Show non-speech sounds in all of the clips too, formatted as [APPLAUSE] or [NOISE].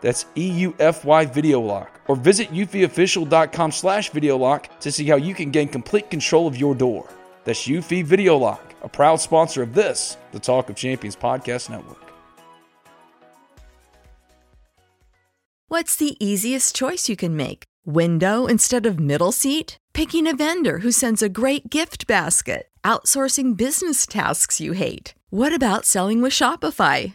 That's E-U-F-Y Video Lock. Or visit eufyofficial.com slash video lock to see how you can gain complete control of your door. That's Eufy Video Lock, a proud sponsor of this, the Talk of Champions Podcast Network. What's the easiest choice you can make? Window instead of middle seat? Picking a vendor who sends a great gift basket? Outsourcing business tasks you hate? What about selling with Shopify?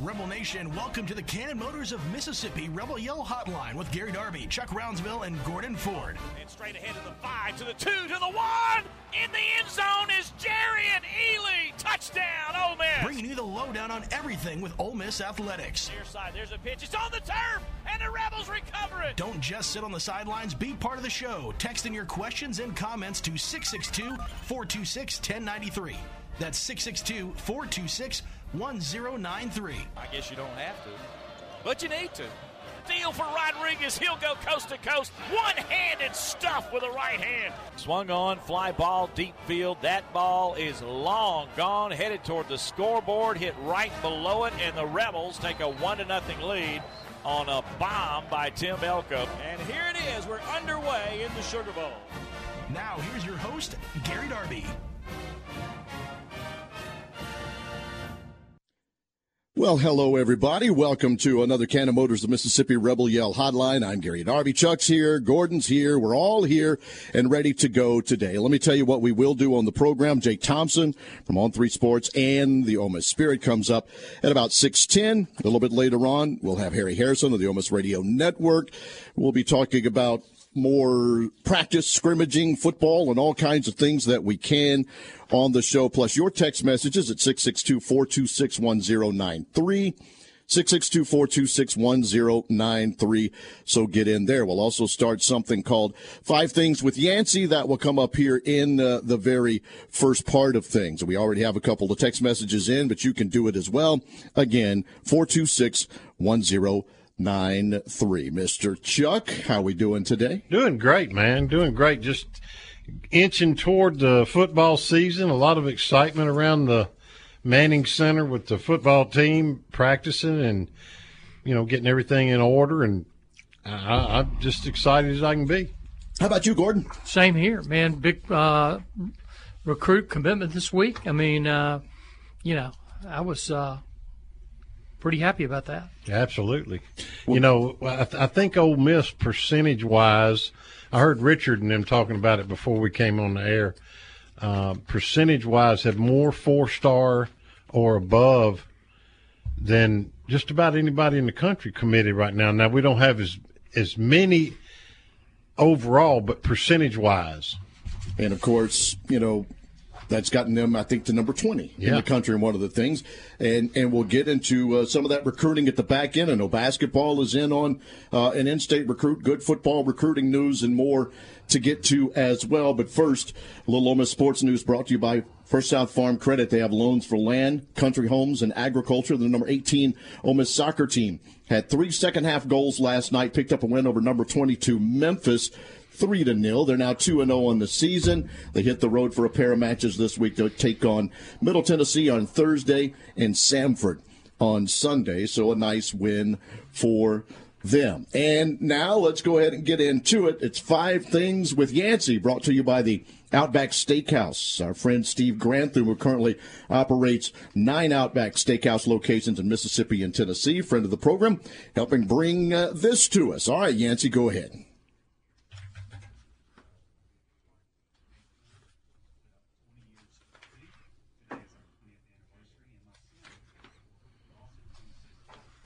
Rebel Nation, welcome to the Cannon Motors of Mississippi Rebel Yell Hotline with Gary Darby, Chuck Rounsaville, and Gordon Ford. And straight ahead to the five, to the two, to the one. In the end zone is Jerry and Ely. Touchdown, Ole Miss. Bringing you the lowdown on everything with Ole Miss athletics. Near side, there's a pitch. It's on the turf, and the Rebels recover it. Don't just sit on the sidelines. Be part of the show. Text in your questions and comments to 662 426 1093. That's 662 426 1093. I guess you don't have to, but you need to. Deal for Rodriguez. He'll go coast to coast. One handed stuff with a right hand. Swung on, fly ball, deep field. That ball is long gone, headed toward the scoreboard, hit right below it, and the Rebels take a 1 to nothing lead on a bomb by Tim Elko. And here it is. We're underway in the Sugar Bowl. Now, here's your host, Gary Darby. Well, hello, everybody. Welcome to another Cannon Motors, the Mississippi Rebel Yell Hotline. I'm Gary Darby. Chuck's here. Gordon's here. We're all here and ready to go today. Let me tell you what we will do on the program. Jake Thompson from On Three Sports and the Ole Miss Spirit comes up at about 610. A little bit later on, we'll have Harry Harrison of the Ole Miss Radio Network. We'll be talking about more practice, scrimmaging, football, and all kinds of things that we can on the show, plus your text messages at 662 426 1093. 662-426-1093. So get in there. We'll also start something called Five Things with Yancey. That will come up here in uh, the very first part of things. We already have a couple of text messages in, but you can do it as well. Again, 426-1093. Mr. Chuck, how we doing today? Doing great, man. Doing great. Just inching toward the football season. A lot of excitement around the Manning Center with the football team practicing and you know getting everything in order. And I, I'm just excited as I can be. How about you, Gordon? Same here, man. Big uh, recruit commitment this week. I mean, uh, you know, I was uh, pretty happy about that. Absolutely. You know, I, th- I think Ole Miss percentage wise, I heard Richard and them talking about it before we came on the air. Uh, percentage wise, have more four star or above than just about anybody in the country committed right now. Now we don't have as as many overall, but percentage wise, And of course, you know, That's gotten them, I think, to number 20 yeah. in the country and one of the things. And and we'll get into uh, some of that recruiting at the back end. I know basketball is in on uh, an in-state recruit, good football recruiting news, and more to get to as well. But first, little Ole Miss sports news brought to you by First South Farm Credit. They have loans for land, country homes, and agriculture. The number 18 Ole Miss soccer team had three second half goals last night, picked up a win over number 22 Memphis. 3 to nil. They're now 2 and 0 on the season. They hit the road for a pair of matches this week to take on Middle Tennessee on Thursday and Samford on Sunday. So a nice win for them. And now let's go ahead and get into it. It's five things with Yancey, brought to you by the Outback Steakhouse. Our friend Steve Grantham, who currently operates nine Outback Steakhouse locations in Mississippi and Tennessee, friend of the program, helping bring uh, this to us. All right, Yancey, go ahead.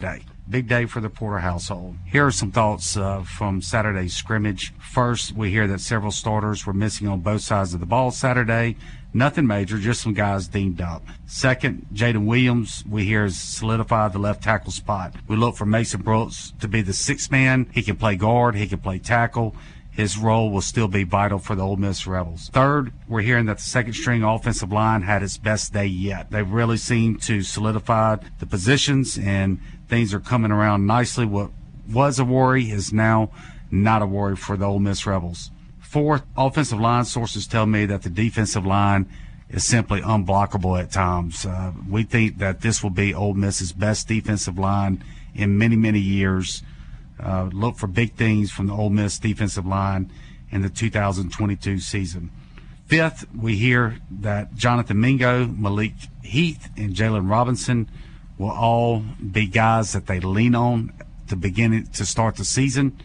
Day. Big day for the Porter household. Here are some thoughts uh, from Saturday's scrimmage. First, we hear that several starters were missing on both sides of the ball Saturday. Nothing major, just some guys deemed up. Second, Jaden Williams, we hear, has solidified the left tackle spot. We look for Mason Brooks to be the sixth man. He can play guard, he can play tackle his role will still be vital for the Ole Miss Rebels. Third, we're hearing that the second string offensive line had its best day yet. They really seem to solidify the positions and things are coming around nicely. What was a worry is now not a worry for the Ole Miss Rebels. Fourth, offensive line sources tell me that the defensive line is simply unblockable at times. Uh, we think that this will be Ole Miss's best defensive line in many, many years. Uh, look for big things from the Ole Miss defensive line in the 2022 season. Fifth, we hear that Jonathan Mingo, Malik Heath, and Jaylon Robinson will all be guys that they lean on to begin to start the season.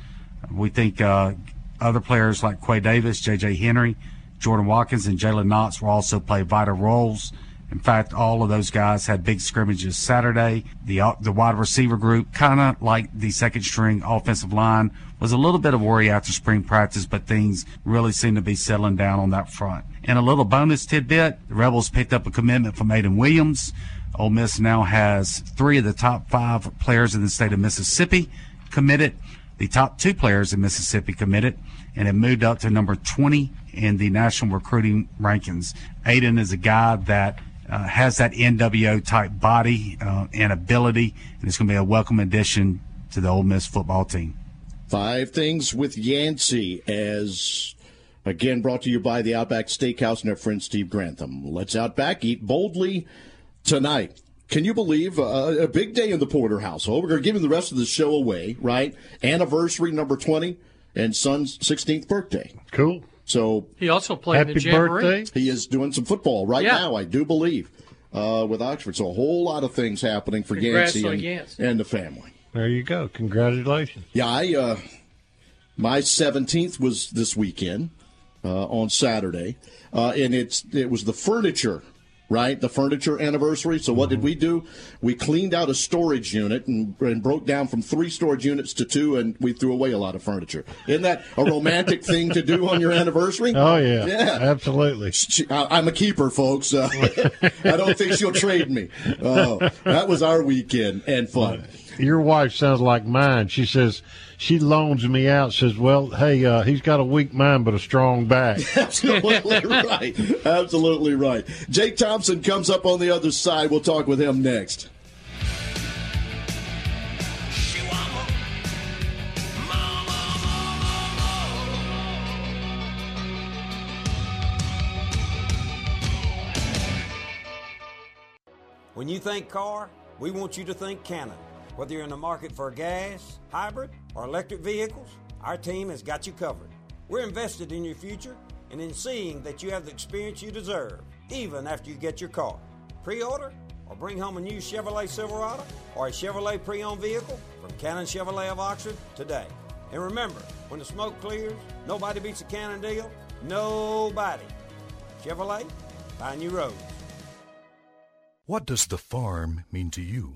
We think uh, other players like Quay Davis, J.J. Henry, Jordan Watkins, and Jalen Knox will also play vital roles in fact, all of those guys had big scrimmages Saturday. The uh, the wide receiver group, kind of like the second string offensive line, was a little bit of worry after spring practice, but things really seem to be settling down on that front. And a little bonus tidbit: the Rebels picked up a commitment from Aiden Williams. Ole Miss now has three of the top five players in the state of Mississippi committed. The top two players in Mississippi committed, and it moved up to number 20 in the national recruiting rankings. Aiden is a guy that uh, has that NWO type body uh, and ability, and it's going to be a welcome addition to the Ole Miss football team. Five things with Yancey as again brought to you by the Outback Steakhouse and our friend Steve Grantham. Let's Outback eat boldly tonight. Can you believe uh, a big day in the Porter household? We're giving the rest of the show away, right? Anniversary number 20 and son's 16th birthday. Cool. So he also played Happy in the Jamboree. birthday. He is doing some football right yeah. now, I do believe, uh, with Oxford. So a whole lot of things happening for Congrats Yancey and, and, the family. There you go. Congratulations. Yeah, I uh, my seventeenth was this weekend uh, on Saturday, uh, and it's it was the furniture right? The furniture anniversary. So what did we do? We cleaned out a storage unit and, and, broke down from three storage units to two, and we threw away a lot of furniture. Isn't that a romantic thing to do on your anniversary? Oh yeah, yeah, absolutely. I, am a keeper, folks. Uh, [LAUGHS] I don't think she'll trade me. Oh, that was our weekend and fun. Your wife sounds like mine. She says she loans me out. Says, "Well, hey, uh, he's got a weak mind but a strong back." [LAUGHS] Absolutely right. Absolutely right. Jake Thompson comes up on the other side. We'll talk with him next. When you think car, we want you to think Cannon. Whether you're in the market for gas, hybrid, or electric vehicles, our team has got you covered. We're invested in your future and in seeing that you have the experience you deserve, even after you get your car. Pre order or bring home a new Chevrolet Silverado or a Chevrolet pre owned vehicle from Cannon Chevrolet of Oxford today. And remember, when the smoke clears, nobody beats a Cannon deal. Nobody. Chevrolet, find new roads. What does the farm mean to you?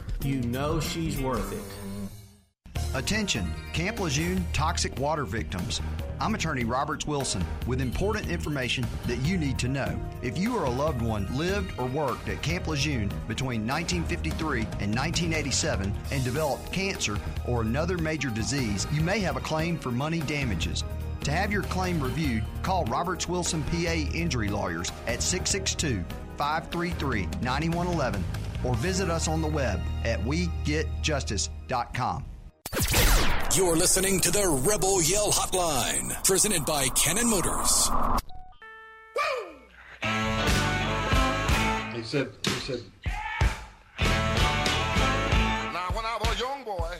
you know she's worth it. Attention, Camp Lejeune toxic water victims. I'm attorney Roberts Wilson with important information that you need to know. If you or a loved one lived or worked at Camp Lejeune between 1953 and 1987 and developed cancer or another major disease, you may have a claim for money damages. To have your claim reviewed, call Roberts Wilson PA Injury Lawyers at 662 533 9111 or visit us on the web at wegetjustice.com. You're listening to the Rebel Yell Hotline, presented by Cannon Motors. He said, he said, Now, when I was a young boy,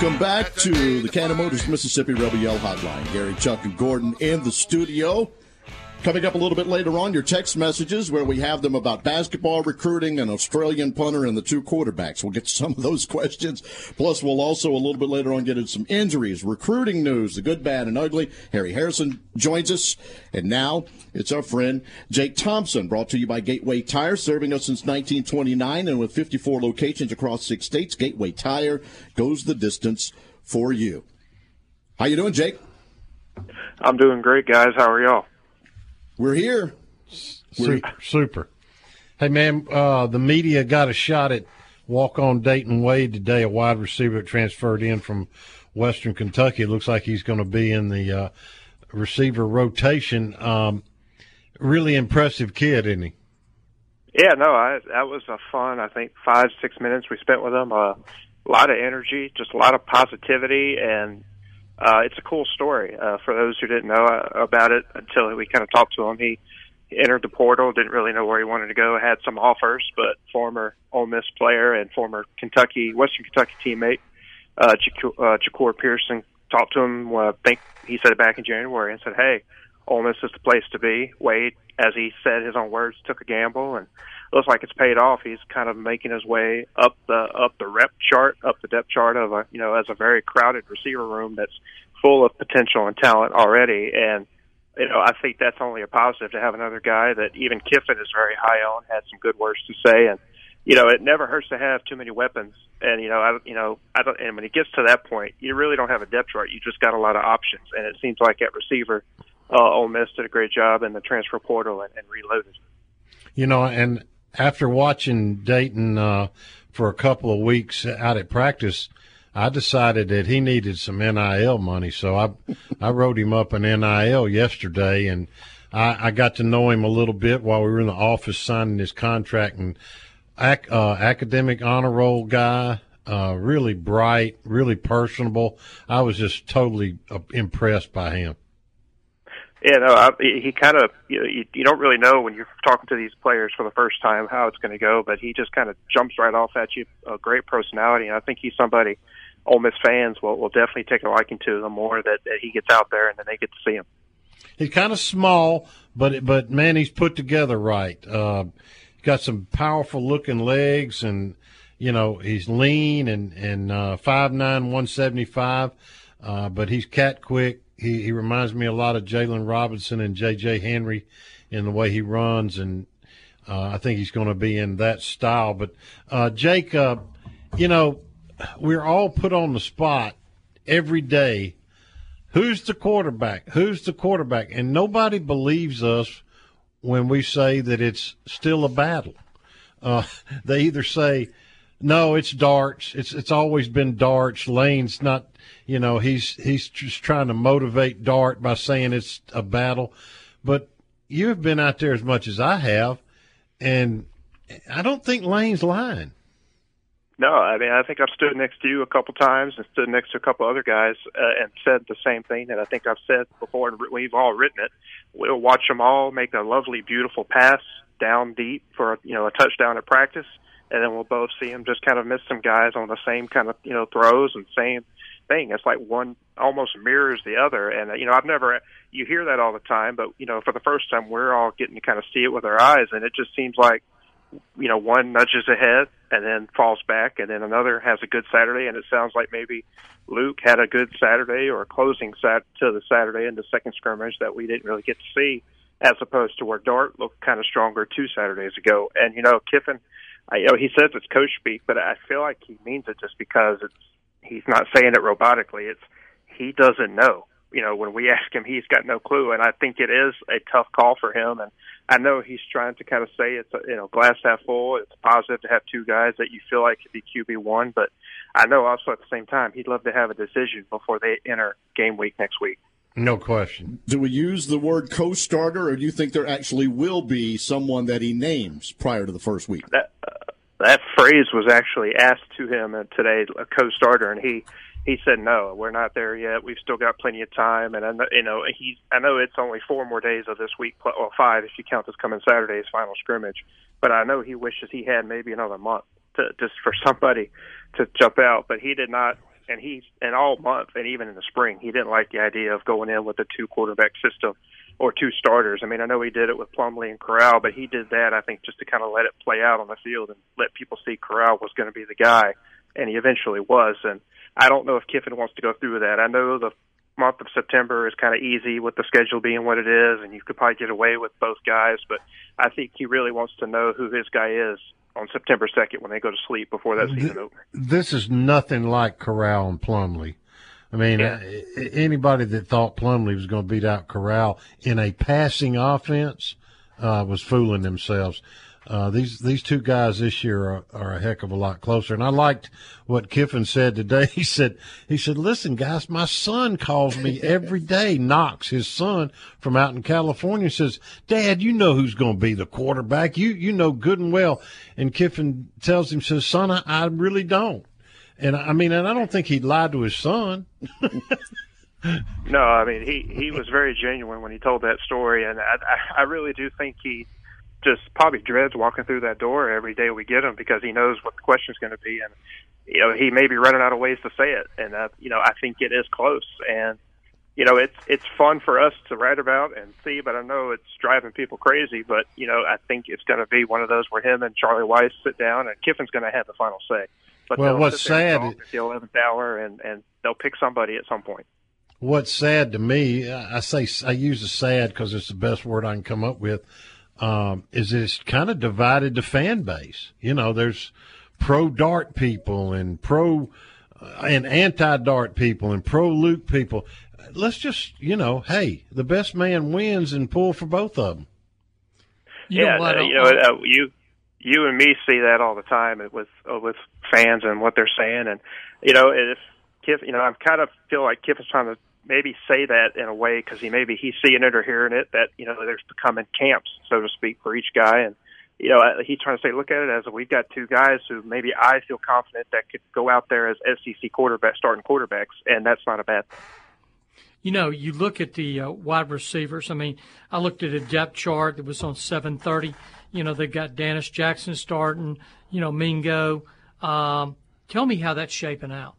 Come back to the Cannon Motors Mississippi Rebel Yell Hotline. Gary, Chuck, and Gordon in the studio. Coming up a little bit later on, your text messages where we have them about basketball recruiting, an Australian punter, and the two quarterbacks. We'll get some of those [LAUGHS] questions. Plus, we'll also a little bit later on get into some injuries, recruiting news, the good, bad, and ugly. Harry Harrison joins us. And now it's our friend Jake Thompson, brought to you by Gateway Tire, serving us since 1929 and with 54 locations across six states. Gateway Tire goes the distance for you. How you doing, Jake? I'm doing great, guys. How are y'all? We're here. Super. super. Hey, man, uh, the media got a shot at walk on Dayton Wade today, a wide receiver that transferred in from Western Kentucky. It looks like he's going to be in the uh, receiver rotation. Um, really impressive kid, isn't he? Yeah, no, I, that was a fun, I think, five, six minutes we spent with him. Uh, a lot of energy, just a lot of positivity, and uh, it's a cool story uh, for those who didn't know uh, about it until we kind of talked to him. He, entered the portal, didn't really know where he wanted to go, had some offers, but former Ole Miss player and former Kentucky, Western Kentucky teammate, uh, Jac- uh, Jahcour Pearson, talked to him. Uh, think he said it back in January and said, "Hey, Ole Miss is the place to be." Wade, as he said his own words, took a gamble and looks like it's paid off. He's kind of making his way up the up the rep chart, up the depth chart of a you know as a very crowded receiver room that's full of potential and talent already. And you know I think that's only a positive to have another guy that even Kiffin is very high on, had some good words to say, and you know it never hurts to have too many weapons. And you know I you know I don't and when it gets to that point, you really don't have a depth chart. You just got a lot of options, and it seems like at receiver. Uh, Ole Miss did a great job in the transfer portal and, and reloaded. You know, and after watching Dayton uh, for a couple of weeks out at practice, I decided that he needed some NIL money, so I I wrote him up an NIL yesterday, and I, I got to know him a little bit while we were in the office signing his contract. And ac- uh, academic honor roll guy, uh, really bright, really personable. I was just totally uh, impressed by him. Yeah, no, I, he kind of you, know, you you don't really know when you're talking to these players for the first time how it's going to go, but he just kind of jumps right off at you. A great personality, and I think he's somebody Ole Miss fans will will definitely take a liking to the more that, that he gets out there and then they get to see him. He's kind of small, but but man, he's put together right. Uh, got some powerful looking legs, and you know he's lean and and uh, five nine one seventy five, uh, but he's cat quick he, he reminds me a lot of Jaylon Robinson and J.J. Henry in the way he runs. And Uh, I think he's going to be in that style. But uh, Jake, uh, you know, we're all put on the spot every day. Who's the quarterback? Who's the quarterback? And nobody believes us when we say that it's still a battle. Uh, [LAUGHS] they either say, "No, it's darts. It's it's always been darts." Lane's not, you know, he's he's just trying to motivate Dart by saying it's a battle. But you have been out there as much as I have, and I don't think Lane's lying. No, I mean I think I've stood next to you a couple times and stood next to a couple other guys uh, and said the same thing that I think I've said before, and we've all written it. We'll watch them all make a lovely, beautiful pass down deep for you know a touchdown at practice, and then we'll both see them just kind of miss some guys on the same kind of you know throws and same thing. It's like one almost mirrors the other, and uh, you know I've never you hear that all the time, but you know for the first time we're all getting to kind of see it with our eyes, and it just seems like you know one nudges ahead and then falls back, and then another has a good Saturday, and it sounds like maybe Luke had a good Saturday or closing sat to the Saturday in the second scrimmage that we didn't really get to see, as opposed to where Dart looked kind of stronger two Saturdays ago. And you know Kiffin, I, you know he says it's coach speak, but I feel like he means it just because it's he's not saying it robotically. It's he doesn't know you know, when we ask him, he's got no clue. And I think it is a tough call for him. And I know he's trying to kind of say it's, a, you know, glass half full. It's positive to have two guys that you feel like could be QB one. But I know also at the same time, he'd love to have a decision before they enter game week next week. No question. Do we use the word co-starter, or do you think there actually will be someone that he names prior to the first week? That uh, that phrase was actually asked to him today, a co-starter, and he he said no we're not there yet. We've still got plenty of time. And i know you know he's i know it's only four more days of this week well five if you count this coming saturday's final scrimmage but i know he wishes he had maybe another month to just for somebody to jump out but he did not and he's and all month and even in the spring he didn't like the idea of going in with a two quarterback system or two starters. I mean, I know he did it with Plumlee and Corral, but he did that I think just to kind of let it play out on the field and let people see Corral was going to be the guy, and he eventually was. And I don't know if Kiffin wants to go through that. I know the month of September is kind of easy with the schedule being what it is, and you could probably get away with both guys. But I think he really wants to know who his guy is on September 2nd when they go to sleep before that season opens. This is nothing like Corral and Plumlee. I mean, yeah. anybody that thought Plumlee was going to beat out Corral in a passing offense uh, was fooling themselves. Uh, these these two guys this year are, are, a heck of a lot closer. And I liked what Kiffin said today. [LAUGHS] He said he said, "Listen, guys, my son calls me every day. Knox, his son from out in California, says, Dad, you know who's going to be the quarterback. You you know good and well." And Kiffin tells him, "says Son, I, I really don't." And I mean, and I don't think he lied to his son. [LAUGHS] no, I mean he he was very genuine when he told that story, and I I really do think he just probably dreads walking through that door every day we get him because he knows what the question's going to be, and you know he may be running out of ways to say it, and uh, you know I think it is close, and you know it's it's fun for us to write about and see, but I know it's driving people crazy, but you know I think it's going to be one of those where him and Charlie Weis sit down, and Kiffin's going to have the final say. But well, what's sad at the eleventh hour, and and they'll pick somebody at some point. What's sad to me, I say I use the sad because it's the best word I can come up with um, is it's kind of divided the fan base. You know, there's pro dart people and pro uh, and anti dart people and pro Luke people. Let's just, you know, hey, the best man wins and pull for both of them. You yeah, know uh, you know, uh, you you and me see that all the time with uh, with fans and what they're saying, and you know, if Kiff, you know, I kind of feel like Kiff is trying to maybe say that in a way because he maybe he's seeing it or hearing it that you know there's becoming camps so to speak for each guy and you know he's trying to say look at it as we've got two guys who maybe I feel confident that could go out there as SEC quarterback starting quarterbacks and that's not a bad. You know, you look at the uh, wide receivers. I mean, I looked at a depth chart that was on 730. You know, they've got Dennis Jackson starting. You know, Mingo. Um, tell me how that's shaping out.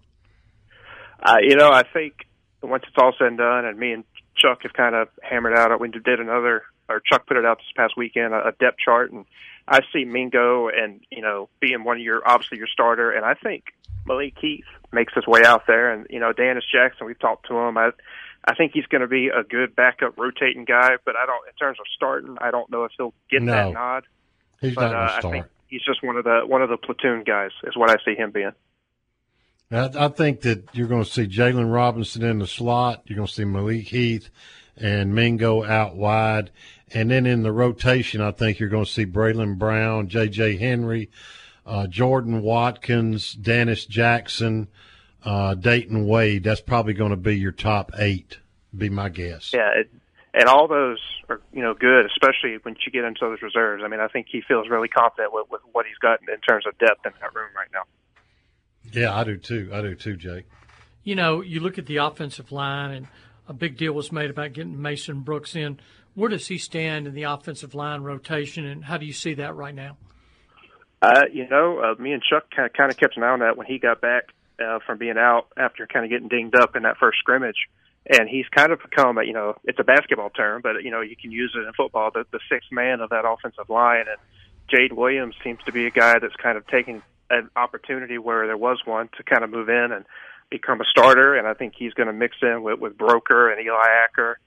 Uh, you know, I think once it's all said and done, and me and Chuck have kind of hammered out. We did another, or Chuck put it out this past weekend, a, a depth chart, and I see Mingo and you know being one of your obviously your starter, and I think Malik Heath makes his way out there, and you know Dennis Jackson. We've talked to him. I I think he's going to be a good backup rotating guy, but I don't in terms of starting. I don't know if he'll get no. that nod. He's but not going uh, to I think he's just one of the one of the platoon guys is what I see him being. I, I think that you're going to see Jaylon Robinson in the slot. You're going to see Malik Heath and Mingo out wide. And then in the rotation, I think you're going to see Braylon Brown, J.J. Henry, uh, Jordan Watkins, Dennis Jackson, uh, Dayton Wade. That's probably going to be your top eight, be my guess. Yeah, it, and all those are you know good, especially when you get into those reserves. I mean, I think he feels really confident with, with what he's got in terms of depth in that room right now. Yeah, I do too. I do too, Jake. You know, you look at the offensive line, and a big deal was made about getting Mason Brooks in. Where does he stand in the offensive line rotation, and how do you see that right now? Uh, you know, uh, me and Chuck kind of, kind of kept an eye on that when he got back uh, from being out after kind of getting dinged up in that first scrimmage. And he's kind of become, a, you know, it's a basketball term, but, you know, you can use it in football, the, the sixth man of that offensive line. And Jade Williams seems to be a guy that's kind of taking an opportunity where there was one to kind of move in and become a starter. And I think he's going to mix in with, with Broeker and Eli Acker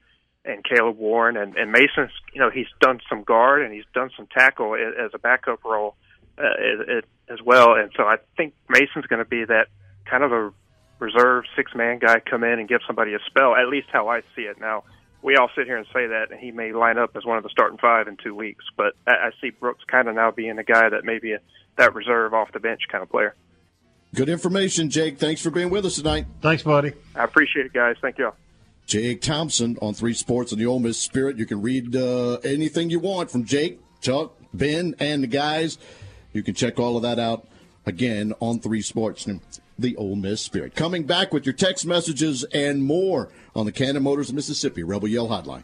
and Caleb Warren. And, and Mason's, you know, he's done some guard and he's done some tackle as a backup role uh, as well. And so I think Mason's going to be that kind of a reserve six man guy come in and give somebody a spell, at least how I see it. Now, we all sit here and say that, and he may line up as one of the starting five in two weeks, but I, I see Brooks kind of now being a guy that maybe a, that reserve off the bench kind of player. Good information, Jake. Thanks for being with us tonight. Thanks, buddy. I appreciate it, guys. Thank you. All. Jake Thompson on Three Sports and the Ole Miss Spirit. You can read uh, anything you want from Jake, Chuck, Ben, and the guys. You can check all of that out again on Three Sports and the Ole Miss Spirit. Coming back with your text messages and more on the Cannon Motors of Mississippi Rebel Yell Hotline.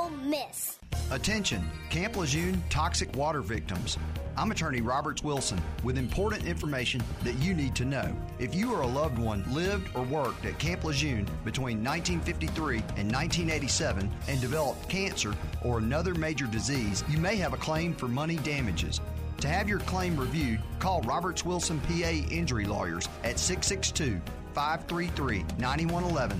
Miss. Attention, Camp Lejeune toxic water victims. I'm attorney Roberts Wilson with important information that you need to know. If you or a loved one lived or worked at Camp Lejeune between 1953 and 1987 and developed cancer or another major disease, you may have a claim for money damages. To have your claim reviewed, call Roberts Wilson PA Injury Lawyers at 662 533 9111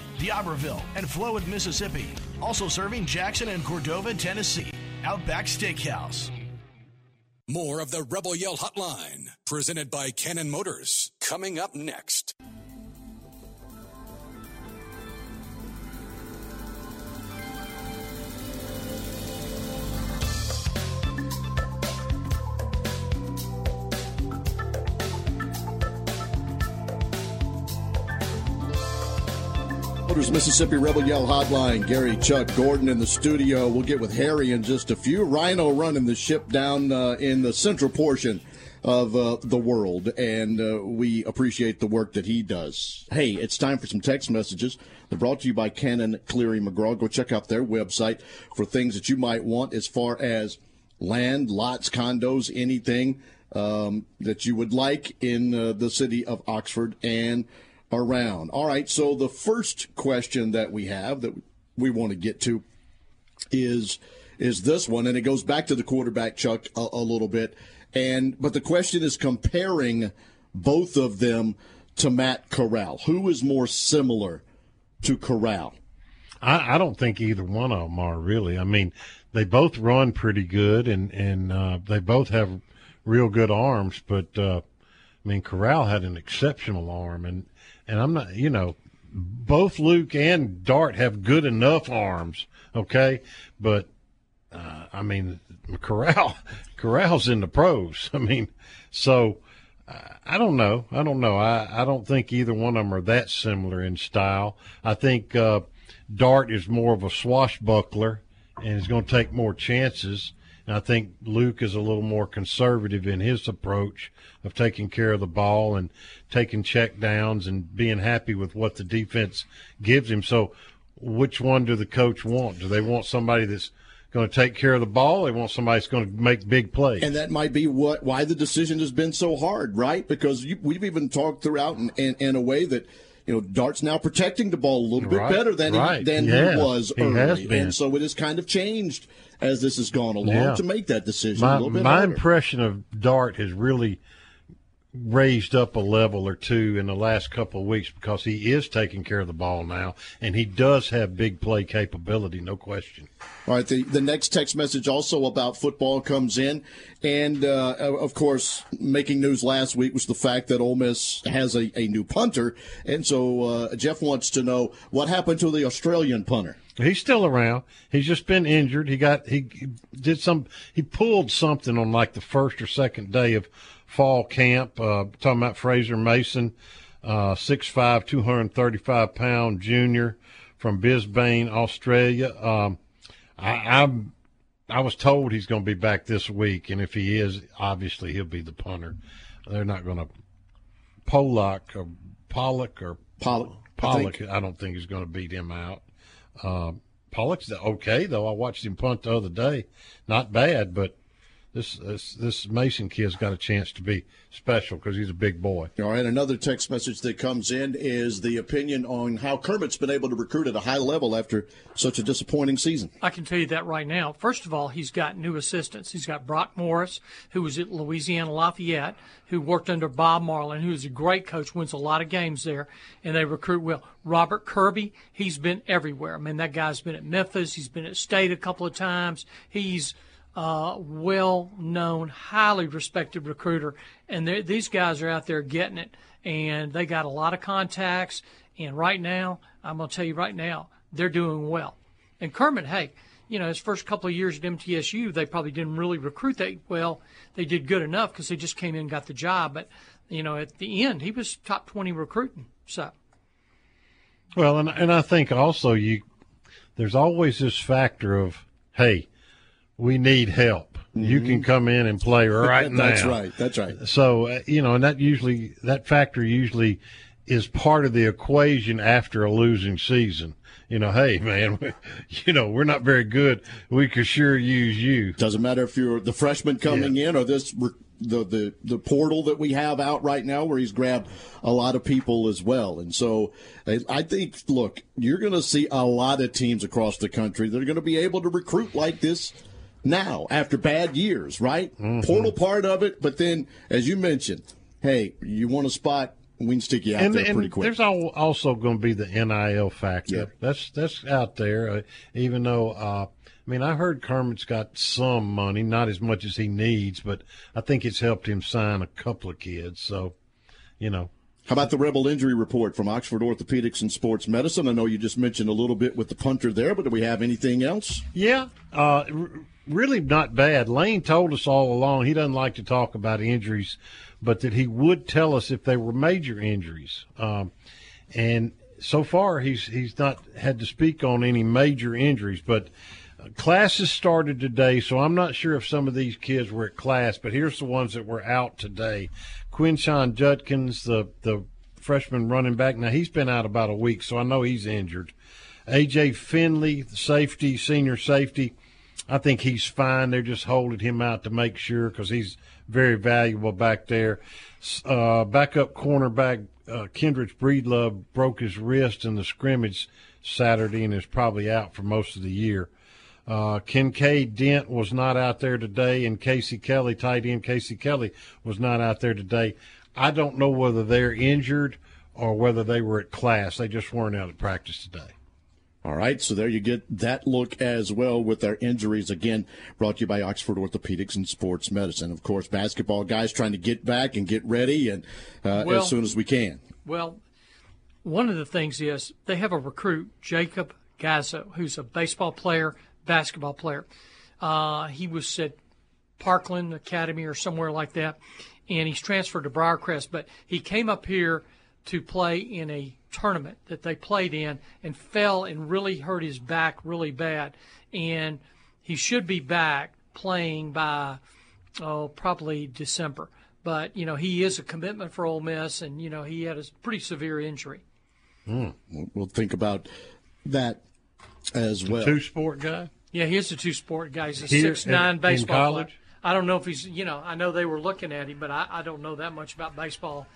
D'Iberville, and Flowood, Mississippi. Also serving Jackson and Cordova, Tennessee. Outback Steakhouse. More of the Rebel Yell Hotline, presented by Cannon Motors, coming up next. Mississippi Rebel Yell Hotline. Gary, Chuck, Gordon in the studio. We'll get with Harry in just a few. Rhino running the ship down uh, in the central portion of uh, the world, and uh, we appreciate the work that he does. Hey, it's time for some text messages. They're brought to you by Cannon Cleary McGraw. Go check out their website for things that you might want as far as land, lots, condos, anything um, that you would like in uh, the city of Oxford and around. All right, so the first question that we have that we want to get to is is this one, and it goes back to the quarterback Chuck a, a little bit, and but the question is comparing both of them to Matt Corral. Who is more similar to Corral? I, I don't think either one of them are really. I mean, they both run pretty good, and and uh, they both have real good arms. But uh, I mean, Corral had an exceptional arm, and and I'm not, you know, both Luke and Dart have good enough arms, okay, but uh, I mean, Corral, [LAUGHS] Corral's in the pros. [LAUGHS] I mean, so I don't know. I don't know. I, I don't think either one of them are that similar in style. I think uh, Dart is more of a swashbuckler and is going to take more chances. And I think Luke is a little more conservative in his approach of taking care of the ball and taking check downs and being happy with what the defense gives him. So, which one do the coach want? Do they want somebody that's going to take care of the ball. They want somebody that's going to make big plays. And that might be what why the decision has been so hard, right? Because you, we've even talked throughout in, in, in, a way that you know Dart's now protecting the ball a little bit right, better than right. he, than yeah, he was he early, and so it has kind of changed as this has gone along yeah. to make that decision. My, a little bit my impression of Dart has really raised up a level or two in the last couple of weeks because he is taking care of the ball now and he does have big play capability no question all right the, the next text message also about football comes in and uh, of course making news last week was the fact that Ole Miss has a, a new punter and so uh, Jeff wants to know what happened to the Australian punter He's still around. He's just been injured. He got he did some he pulled something on like the first or second day of fall camp. Uh, talking about Fraser Masin, uh, 6'5", 235 pound junior from Brisbane, Australia. Um, I, I'm I was told he's going to be back this week, and if he is, obviously he'll be the punter. They're not going to Pollock or Pollock or Pollock. Pollock. I, I don't think he's going to beat him out. Uh, Pollock's okay though. I watched him punt the other day. Not bad, but this this, this Masin kid's got a chance to be special because he's a big boy. All right. Another text message that comes in is the opinion on how Kermit's been able to recruit at a high level after such a disappointing season. I can tell you that right now. First of all, he's got new assistants. He's got Brock Morris, who was at Louisiana Lafayette, who worked under Bob Marlin, who is a great coach, wins a lot of games there, and they recruit well. Robert Kirby, he's been everywhere. I mean, that guy's been at Memphis. He's been at State a couple of times. He's uh, well known, highly respected recruiter. And these guys are out there getting it, and they got a lot of contacts. And right now, I'm going to tell you right now, they're doing well. And Kermit, hey, you know, his first couple of years at MTSU, they probably didn't really recruit that well. They did good enough because they just came in and got the job. But, you know, at the end, he was top 20 recruiting. So. Well, and, and I think also you, there's always this factor of, hey, we need help. Mm-hmm. You can come in and play [LAUGHS] right now. That's right. That's right. So uh, you know, and that usually that factor usually is part of the equation after a losing season. You know, hey man, we, [LAUGHS] you know we're not very good. We could sure use you. Doesn't matter if you're the freshman coming yeah. in or this the, the the portal that we have out right now where he's grabbed a lot of people as well. And so I think, look, you're going to see a lot of teams across the country that are going to be able to recruit like this now after bad years, right? Mm-hmm. Portal part of it, but then as you mentioned, hey, you want a spot, we can stick you out and, there and pretty quick. There's also going to be the NIL factor. Yep. That's that's out there. Uh, even though, uh, I mean, I heard Kermit's got some money, not as much as he needs, but I think it's helped him sign a couple of kids. So, you know, how about the Rebel injury report from Oxford Orthopedics and Sports Medicine? I know you just mentioned a little bit with the punter there, but do we have anything else? Yeah, uh, really not bad. Lane told us all along he doesn't like to talk about injuries, but that he would tell us if they were major injuries. Um, and so far, he's he's not had to speak on any major injuries, but classes started today, so I'm not sure if some of these kids were at class, but here's the ones that were out today. Quinshon Judkins, the, the freshman running back. Now, he's been out about a week, so I know he's injured. AJ Finley, safety, senior safety. I think he's fine. They're just holding him out to make sure because he's very valuable back there. Uh, backup cornerback uh, Kendrick Breedlove broke his wrist in the scrimmage Saturday and is probably out for most of the year. Uh, Kincaid Dent was not out there today, and Casey Kelly, tight end Casey Kelly, was not out there today. I don't know whether they're injured or whether they were at class. They just weren't out at practice today. All right, so there you get that look as well with their injuries. Again, brought to you by Oxford Orthopedics and Sports Medicine. Of course, basketball guys trying to get back and get ready and uh, well, as soon as we can. Well, one of the things is they have a recruit, Jacob Gazzo, who's a baseball player, basketball player. Uh, he was at Parkland Academy or somewhere like that, and he's transferred to Briarcrest. But he came up here to play in a tournament that they played in and fell and really hurt his back really bad. And he should be back playing by oh probably December. But you know he is a commitment for Ole Miss, and you know he had a pretty severe injury. Mm. We'll think about that as well. Two sport guy. Yeah, he's a two sport guy. He's a six nine baseball player. I don't know if he's you know I know they were looking at him, but I, I don't know that much about baseball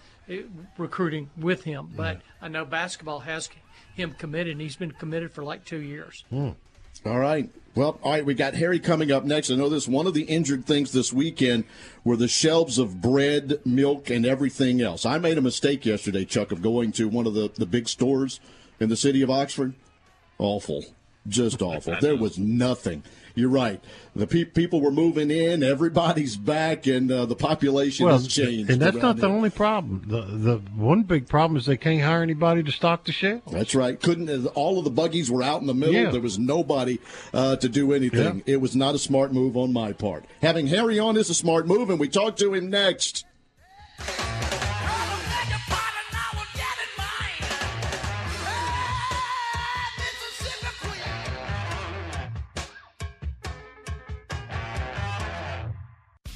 recruiting with him. But yeah. I know basketball has him committed, and he's been committed for like two years. Mm. All right. Well, all right, we got Harry coming up next. I know this one of the injured things this weekend were the shelves of bread, milk, and everything else. I made a mistake yesterday, Chuck, of going to one of the, the big stores in the city of Oxford. Awful. Just awful. [LAUGHS] There was nothing you're right. The pe- people were moving in, everybody's back, and uh, the population well, has changed. And that's not the only problem. The the one big problem is they can't hire anybody to stock the shelves. That's right. Couldn't uh, all of the buggies were out in the middle. Yeah. There was nobody uh, to do anything. Yeah. It was not a smart move on my part. Having Harry on is a smart move, and we talk to him next.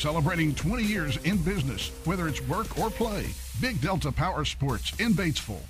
celebrating 20 years in business, whether it's work or play. Big Delta Power Sports in Batesville.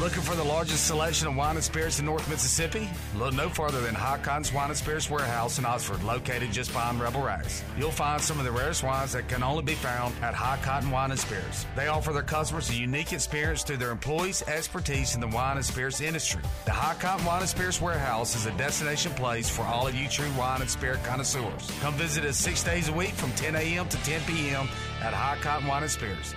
Looking for the largest selection of wine and spirits in North Mississippi? Look no further than High Cotton's Wine and Spirits Warehouse in Oxford, located just behind Rebel Rags. You'll find some of the rarest wines that can only be found at High Cotton Wine and Spirits. They offer their customers a unique experience through their employees' expertise in the wine and spirits industry. The High Cotton Wine and Spirits Warehouse is a destination place for all of you true wine and spirit connoisseurs. Come visit us six days a week from 10 a.m. to 10 p.m. at High Cotton Wine and Spirits.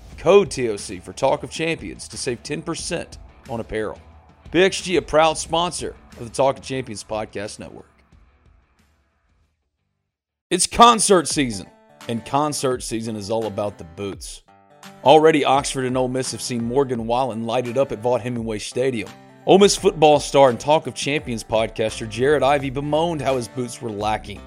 code TOC for Talk of Champions to save 10% on apparel. PXG, a proud sponsor of the Talk of Champions Podcast Network. It's concert season, and concert season is all about the boots. Already, Oxford and Ole Miss have seen Morgan Wallen lighted up at Vaught Hemingway Stadium. Ole Miss football star and Talk of Champions podcaster Jared Ivey bemoaned how his boots were lacking.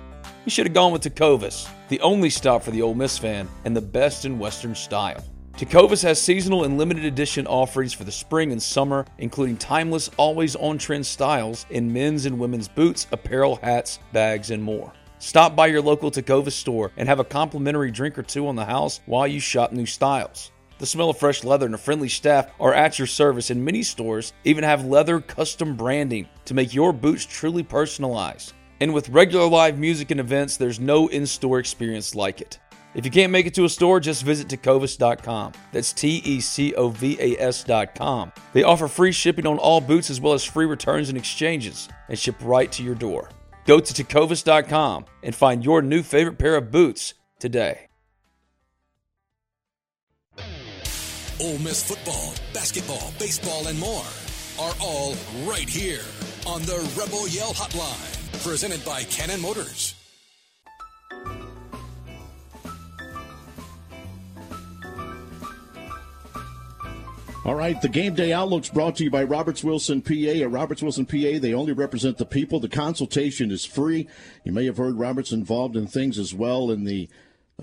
He should have gone with Tecovas, the only stop for the Ole Miss fan and the best in Western style. Tecovas has seasonal and limited edition offerings for the spring and summer, including timeless, always on trend styles in men's and women's boots, apparel, hats, bags, and more. Stop by your local Tecovas store and have a complimentary drink or two on the house while you shop new styles. The smell of fresh leather and a friendly staff are at your service, and many stores even have leather custom branding to make your boots truly personalized. And with regular live music and events, there's no in store experience like it. If you can't make it to a store, just visit tecovas.com. That's T E C O V A S.com. They offer free shipping on all boots as well as free returns and exchanges and ship right to your door. Go to tecovas.com and find your new favorite pair of boots today. Ole Miss football, basketball, baseball, and more are all right here on the Rebel Yell Hotline, presented by Cannon Motors. All right, the game day outlook's brought to you by Roberts Wilson PA. At Roberts Wilson PA, they only represent the people. The consultation is free. You may have heard Roberts involved in things as well in the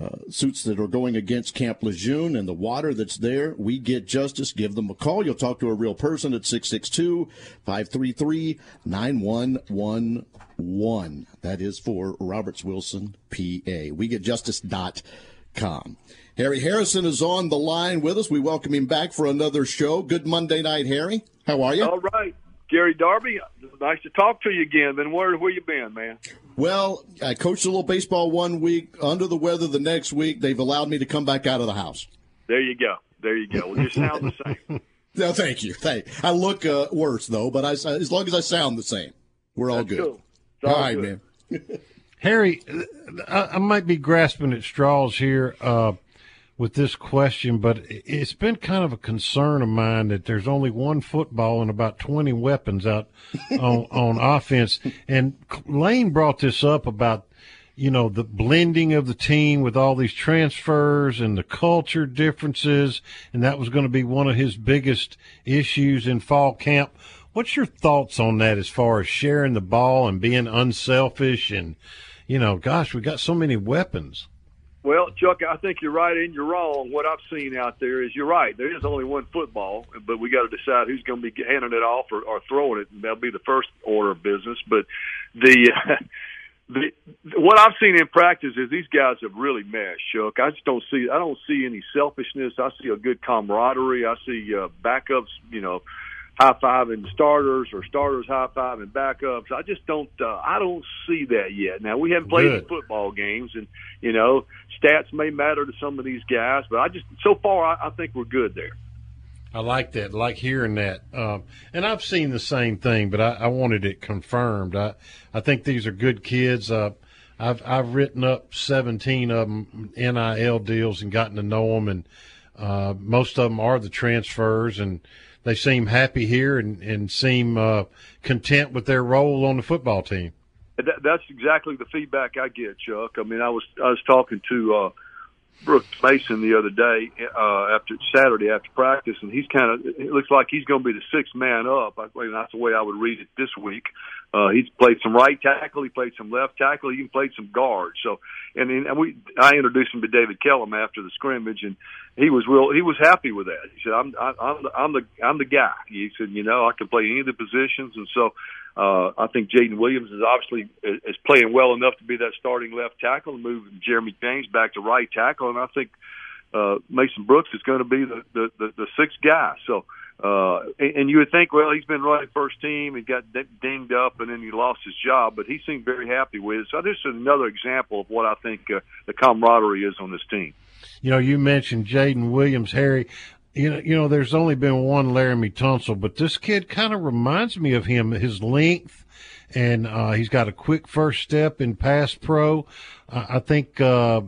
uh, suits that are going against Camp Lejeune and the water that's there. We get justice. Give them a call. You'll talk to a real person at 662 533 9111. That is for Roberts Wilson PA. We get justice.com. Harry Harrison is on the line with us. We welcome him back for another show. Good Monday night, Harry. How are you? All right. Gary Darby, nice to talk to you again. Been where where you been, man? Well, I coached a little baseball one week, under the weather the next week. They've allowed me to come back out of the house. There you go. There you go. Well, you sound the same. [LAUGHS] no, thank you. Thank. I look uh, worse though, but I, as long as I sound the same, we're all That's good. cool. All all right, good. man. [LAUGHS] Harry, I, I might be grasping at straws here uh, with this question, but it's been kind of a concern of mine that there's only one football and about 20 weapons out [LAUGHS] on, on offense. And Lane brought this up about, you know, the blending of the team with all these transfers and the culture differences. And that was going to be one of his biggest issues in fall camp. What's your thoughts on that as far as sharing the ball and being unselfish and, you know, gosh, we got so many weapons. Well, Chuck, I think you're right and you're wrong. What I've seen out there is you're right. There is only one football, but we got to decide who's going to be handing it off or, or throwing it. And that'll be the first order of business. But the, [LAUGHS] the what I've seen in practice is these guys have really meshed. Chuck, I just don't see. I don't see any selfishness. I see a good camaraderie. I see uh, backups. You know, high fiving starters or starters high fiving backups. I just don't. Uh, I don't see that yet. Now we haven't played Good. football games, and you know stats may matter to some of these guys, but I just so far I, I think we're good there. I like that. I like hearing that. Um, and I've seen the same thing, but I, I wanted it confirmed. I, I think these are good kids. Uh, I've I've written up 17 of them NIL deals and gotten to know them, and uh, most of them are the transfers, and they seem happy here and and seem uh, content with their role on the football team. That, that's exactly the feedback I get, Chuck. I mean, I was I was talking to uh, Brooks Mason the other day uh, after Saturday after practice, and he's kind of it looks like he's going to be the sixth man up. I mean, that's the way I would read it this week. Uh, he's played some right tackle, he played some left tackle, he even played some guard. So, and and we I introduced him to David Kellum after the scrimmage, and he was real. He was happy with that. He said, "I'm I, I'm the I'm the I'm the guy." He said, "You know, I can play any of the positions," and so. Uh, I think Jaden Williams is obviously is playing well enough to be that starting left tackle and moving Jeremy James back to right tackle. And I think uh, Mason Brooks is going to be the, the, the, the sixth guy. So, uh, and, and you would think, well, he's been running first team and got dinged up and then he lost his job, but he seemed very happy with it. So this is another example of what I think uh, the camaraderie is on this team. You know, you mentioned Jaden Williams, Harry. You know, you know, there's only been one Laremy Tunsil, but this kid kind of reminds me of him. His length, and uh, he's got a quick first step in pass pro. I think uh,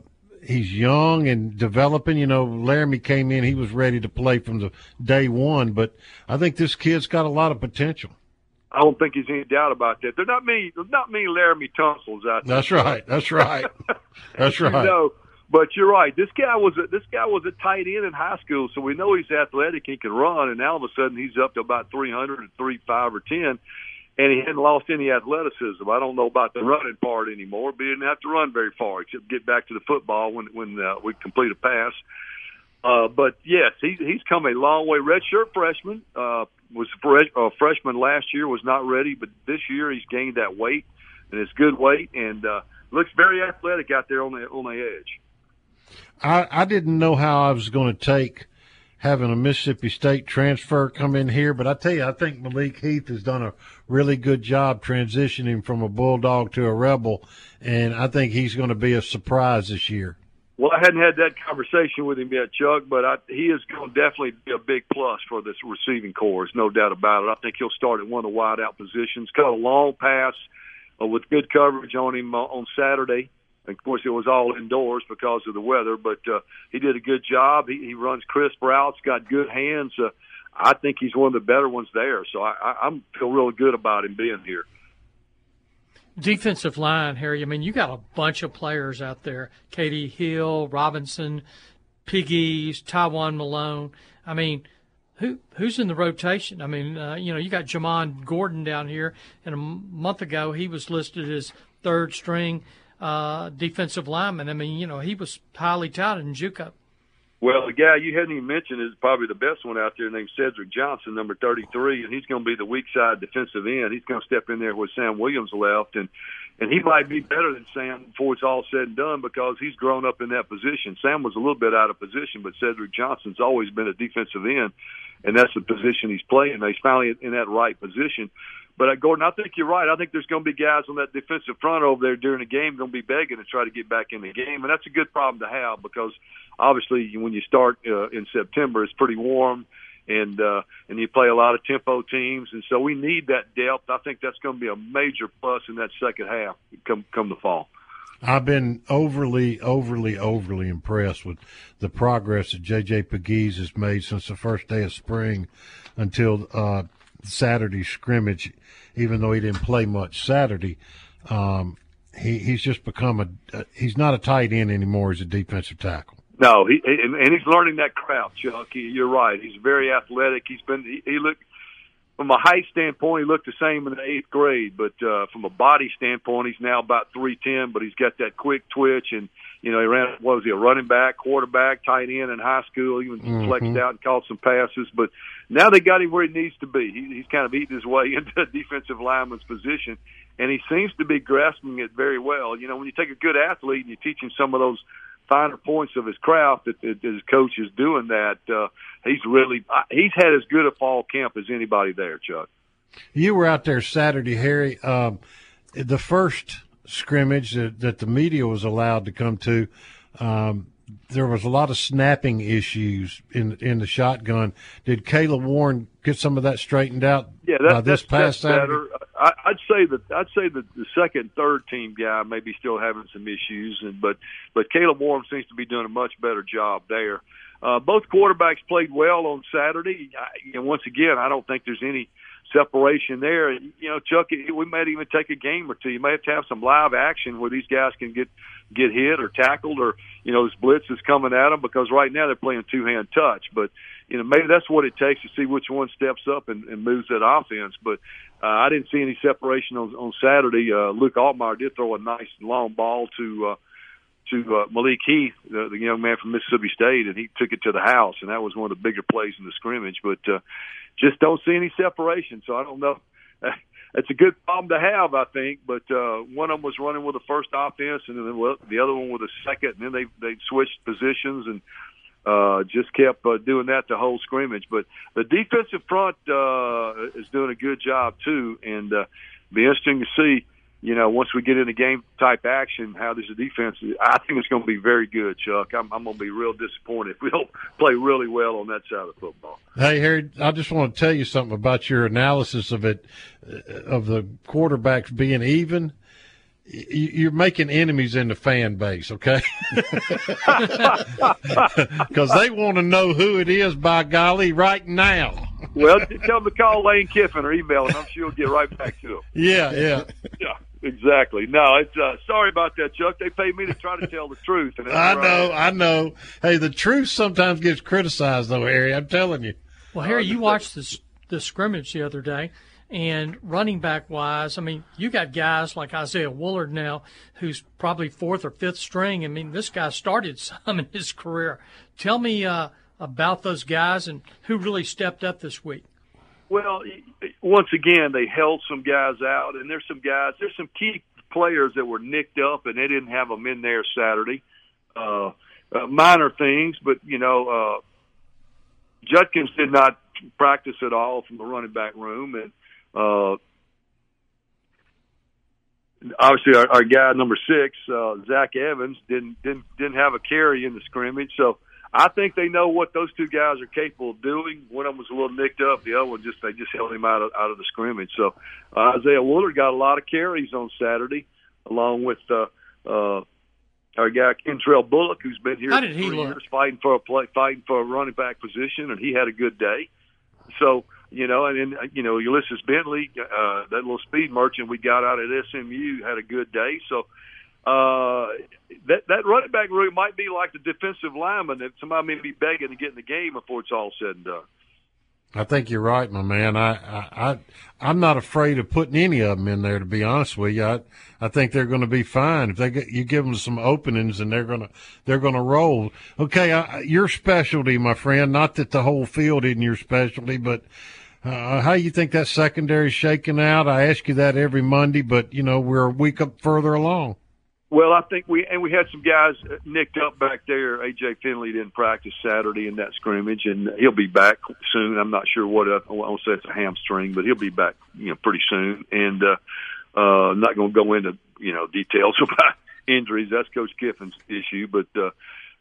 he's young and developing. You know, Laremy came in; he was ready to play from the day one. But I think this kid's got a lot of potential. I don't think there's any doubt about that. They're not many, not many Laremy Tunsils out there. That's right. That's right. [LAUGHS] That's right. You know, but you're right. This guy was a, this guy was a tight end in high school, so we know he's athletic. He can run, and now all of a sudden he's up to about 300 and three five or ten, and he hadn't lost any athleticism. I don't know about the running part anymore, but he didn't have to run very far except get back to the football when when uh, we complete a pass. Uh, but yes, he's he's come a long way. Redshirt freshman uh, was fresh, uh, freshman last year was not ready, but this year he's gained that weight and it's good weight and uh, looks very athletic out there on the on the edge. I, I didn't know how I was going to take having a Mississippi State transfer come in here, but I tell you, I think Malik Heath has done a really good job transitioning from a Bulldog to a Rebel, and I think he's going to be a surprise this year. Well, I hadn't had that conversation with him yet, Chuck, but I, he is going to definitely be a big plus for this receiving corps. There's no doubt about it. I think he'll start at one of the wide out positions. Caught a long pass uh, with good coverage on him uh, on Saturday. Of course, it was all indoors because of the weather, but uh, he did a good job. He, he runs crisp routes, got good hands. Uh, I think he's one of the better ones there. So I, I I'm feel really good about him being here. Defensive line, Harry. I mean, you got a bunch of players out there: KD Hill, Robinson, Pegues, Tywone Malone. I mean, who who's in the rotation? I mean, uh, you know, you got Jamon Gordon down here, and a month ago he was listed as third string uh, defensive lineman. I mean, you know, he was highly touted in JUCO. Well, the guy you hadn't even mentioned is probably the best one out there, named Cedric Johnson, number 33, and he's going to be the weak side defensive end. He's going to step in there where Sam Williams left, and and he might be better than Sam before it's all said and done because he's grown up in that position. Sam was a little bit out of position, but Cedric Johnson's always been a defensive end, and that's the position he's playing. He's finally in that right position. But uh, Gordon, I think you're right. I think there's going to be guys on that defensive front over there during the game going to be begging to try to get back in the game, and that's a good problem to have because obviously when you start uh, in September, it's pretty warm, and uh, and you play a lot of tempo teams, and so we need that depth. I think that's going to be a major plus in that second half come come the fall. I've been overly, overly, overly impressed with the progress that J.J. Pegues has made since the first day of spring until uh, Saturday scrimmage. Even though he didn't play much Saturday, um, he, he's just become a. Uh, he's not a tight end anymore. He's a defensive tackle. No, he and, he's learning that craft, Chuck. You're right. He's very athletic. He's been he, he looked from a height standpoint, he looked the same in the eighth grade, but uh, from a body standpoint, he's now about three ten. But he's got that quick twitch, and you know he ran. What was he? A running back, quarterback, tight end in high school. Even Mhm. flexed out and caught some passes. But now they got him where he needs to be. He, he's kind of eating his way [LAUGHS] into a defensive lineman's position, and he seems to be grasping it very well. You know, when you take a good athlete and you teach him some of those finer points of his craft that, that his coach is doing that. Uh, he's really he's had as good a fall camp as anybody there, Chuck. You were out there Saturday, Harry. Um, the first scrimmage that, that the media was allowed to come to. Um, there was a lot of snapping issues in in the shotgun. Did Caleb Warren get some of that straightened out? Yeah, that, by this that's, past that's Saturday? better. I, I'd say that I'd say that the second, third team guy may be still having some issues, and but but Caleb Warren seems to be doing a much better job there. Uh, both quarterbacks played well on Saturday. I, and once again, I don't think there's any separation there. You know, Chuck, we might even take a game or two. You may have to have some live action where these guys can get get hit or tackled, or you know, this blitz is coming at them because right now they're playing two hand touch. But you know, maybe that's what it takes to see which one steps up and, and moves that offense. But uh, I didn't see any separation on, on Saturday. Uh, Luke Altmaier did throw a nice long ball to. Uh, to uh, Malik Heath, the, the young man from Mississippi State, and he took it to the house, and that was one of the bigger plays in the scrimmage. But uh, just don't see any separation, so I don't know. [LAUGHS] It's a good problem to have, I think. But uh, one of them was running with the first offense, and then the other one with a second, and then they they switched positions and uh, just kept uh, doing that the whole scrimmage. But the defensive front uh, is doing a good job too, and uh, be interesting to see you know, once we get into game type action, how does the defense? I think it's going to be very good, Chuck. I'm, I'm going to be real disappointed if we don't [LAUGHS] play really well on that side of football. Hey, Harry, I just want to tell you something about your analysis of it, of the quarterbacks being even. You're making enemies in the fan base, okay? [LAUGHS] Because they want to know who it is, by golly, right now. well, tell them to call Lane Kiffin or email him. I'm sure he'll get right back to them. Yeah, yeah. Yeah. Exactly. No, it's uh, sorry about that, Chuck. They paid me to try to tell the truth. And [LAUGHS] I know, I know. Hey, the truth sometimes gets criticized, though, Harry. I'm telling you. Well, Harry, you watched this the scrimmage the other day, and running back wise, I mean, you got guys like Isaiah Woullard now, who's probably fourth or fifth string. I mean, this guy started [LAUGHS] some in his career. Tell me uh, about those guys and who really stepped up this week. Well, once again, they held some guys out, and there's some guys, there's some key players that were nicked up, and they didn't have them in there Saturday. Uh, uh, minor things, but you know, uh, Judkins did not practice at all from the running back room, and uh, obviously our, our guy number six, uh, Zach Evans, didn't didn't didn't have a carry in the scrimmage, so I think they know what those two guys are capable of doing. One of them was a little nicked up. The other one just they just held him out of out of the scrimmage. So uh, Isaiah Woullard got a lot of carries on Saturday, along with uh, uh, our guy Kentrell Bullock, who's been here How did for he look? years fighting for a play, fighting for a running back position, and he had a good day. So you know, and then you know Ulysses Bentley, uh, that little speed merchant we got out at SMU, had a good day. So uh, that that running back room might be like the defensive lineman that somebody may be begging to get in the game before it's all said and done. I think you're right, my man. I, I, I I'm not afraid of putting any of them in there. To be honest with you, I, I think they're going to be fine if they get you give them some openings and they're gonna they're gonna roll. Okay, I, your specialty, my friend. Not that the whole field isn't your specialty, but uh, how you think that secondary shaking out? I ask you that every Monday, but you know we're a week up further along. Well, I think we and we had some guys nicked up back there. AJ Finley didn't practice Saturday in that scrimmage, and he'll be back soon. I'm not sure what. Uh, I won't say it's a hamstring, but he'll be back, you know, pretty soon. And uh, uh, I'm not going to go into you know details [LAUGHS] about injuries. That's Coach Kiffin's issue, but. uh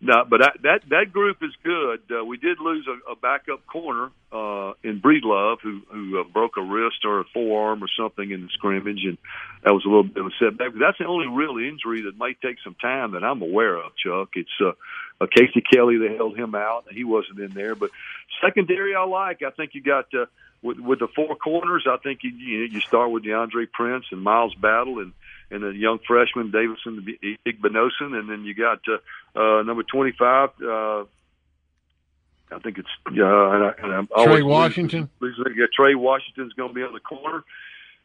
no, but that that, that group is good. Uh, we did lose a, a backup corner uh, in Breedlove who who uh, broke a wrist or a forearm or something in the scrimmage, and that was a little bit of a setback. But that's the only real injury that may take some time that I'm aware of. Chuck, it's uh, uh, Casey Kelly. They held him out; he wasn't in there. But secondary, I like. I think you got. Uh, with, with the four corners, I think you, you start with Deantre Prince and Miles Battle and and a young freshman Davison Igbinosun, and then you got uh, uh, number twenty five. Uh, I think it's uh, and I, and I'm Trey Washington. losing- losing- yeah, Trey Washington's going to be on the corner,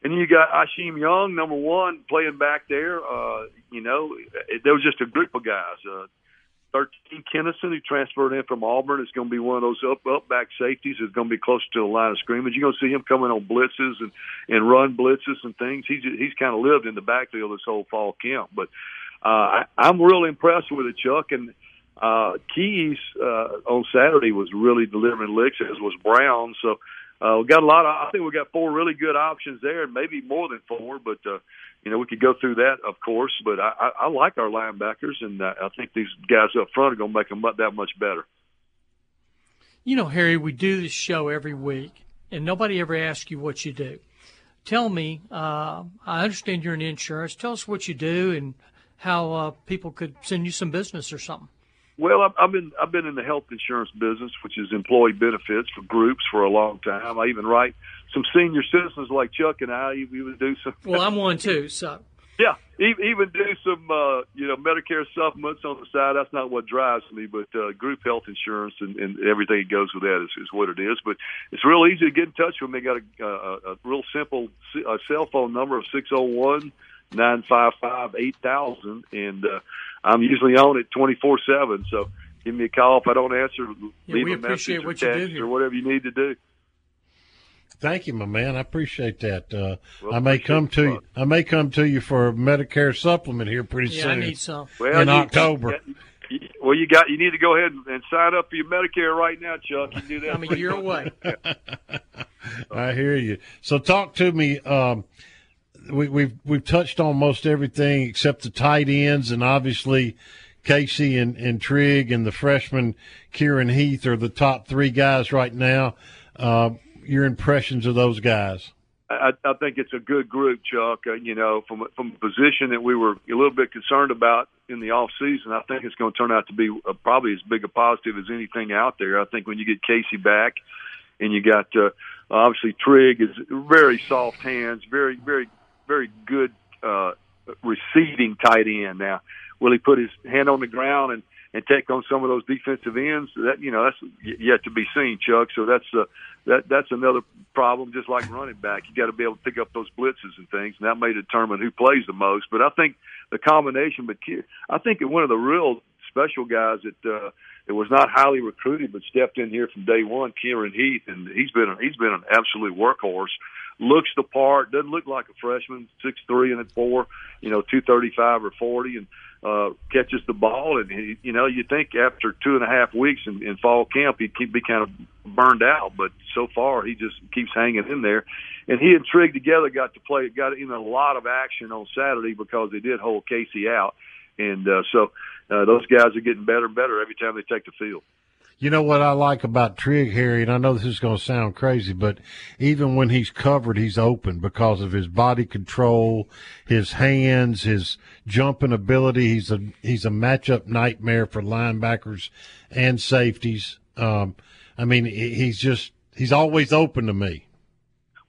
and then you got Ashim Young, number one, playing back there. Uh, you know, it, there was just a group of guys. Uh, 13 Tennison, who transferred in from Auburn, is going to be one of those up up back safeties. Is going to be close to the line of scrimmage. You're going to see him coming on blitzes and and run blitzes and things. He's he's kind of lived in the backfield this whole fall camp. But uh, I, I'm really impressed with it, Chuck. And uh, Keys uh, on Saturday was really delivering licks, as was Brown. So uh, we got a lot of. I think we got four really good options there, and maybe more than four. But uh, you know, we could go through that, of course. But I, I, I like our linebackers, and uh, I think these guys up front are going to make them that much better. You know, Harry, we do this show every week, and nobody ever asks you what you do. Tell me, uh, I understand you're in insurance. Tell us what you do and how uh, people could send you some business or something. Well, I've, I've been I've been in the health insurance business, which is employee benefits for groups for a long time. I even write some senior citizens like Chuck and I. We would do some. Well, I'm one too, so. [LAUGHS] Yeah, even do some uh, you know Medicare supplements on the side. That's not what drives me, but uh, group health insurance and, and everything that goes with that is, is what it is. But it's real easy to get in touch with me. Got a, a, a real simple a cell phone number of six zero one nine five five eight thousand, and uh, I'm usually on it twenty four seven. So give me a call if I don't answer. Yeah, leave we a message appreciate or what you do text here. or whatever you need to do. Thank you, my man. I appreciate that. Uh, Well, I may come to Buck. you. I may come to you for a Medicare supplement here pretty Yeah, soon. I need some. Well, in you- October. you- well, you got you need to go ahead and, and sign up for your Medicare right now, Chuck. You can do that. I'm a year away. [LAUGHS] [LAUGHS] I hear you. So talk to me. Um, we, we've we've touched on most everything except the tight ends, and obviously Casey and, and Trigg and the freshman Kieran Heath are the top three guys right now. Uh, your impressions of those guys? I, I think it's a good group, Chuck. Uh, you know, from a- from a position that we were a little bit concerned about in the off season, I think it's going to turn out to be uh probably as big a positive as anything out there. I think when you get Casey back, and you got uh, obviously Trigg is very soft hands, very very very good uh, receiving tight end. Now, will he put his hand on the ground and and take on some of those defensive ends? That you know that's yet to be seen, Chuck. So that's uh, that that's another problem. Just like running back, you got to be able to pick up those blitzes and things, and that may determine who plays the most. But I think the combination. But I think one of the real special guys that uh, that was not highly recruited, but stepped in here from day one, Kieran Heath, and he's been he's been an absolute workhorse. Looks the part, doesn't look like a freshman, six three and at four, you know, two thirty five or forty, and uh, catches the ball. And he, you know, you think after two and a half weeks in, in fall camp, he'd keep, be kind of burned out, but so far he just keeps hanging in there. And he and Trigg together got to play, got in a lot of action on Saturday because they did hold Casey out, and uh, so uh, those guys are getting better and better every time they take the field. You know what I like about Trigg, Harry, and I know this is going to sound crazy, but even when he's covered, he's open because of his body control, his hands, his jumping ability. He's a he's a matchup nightmare for linebackers and safeties. Um, I mean, he's just he's always open to me.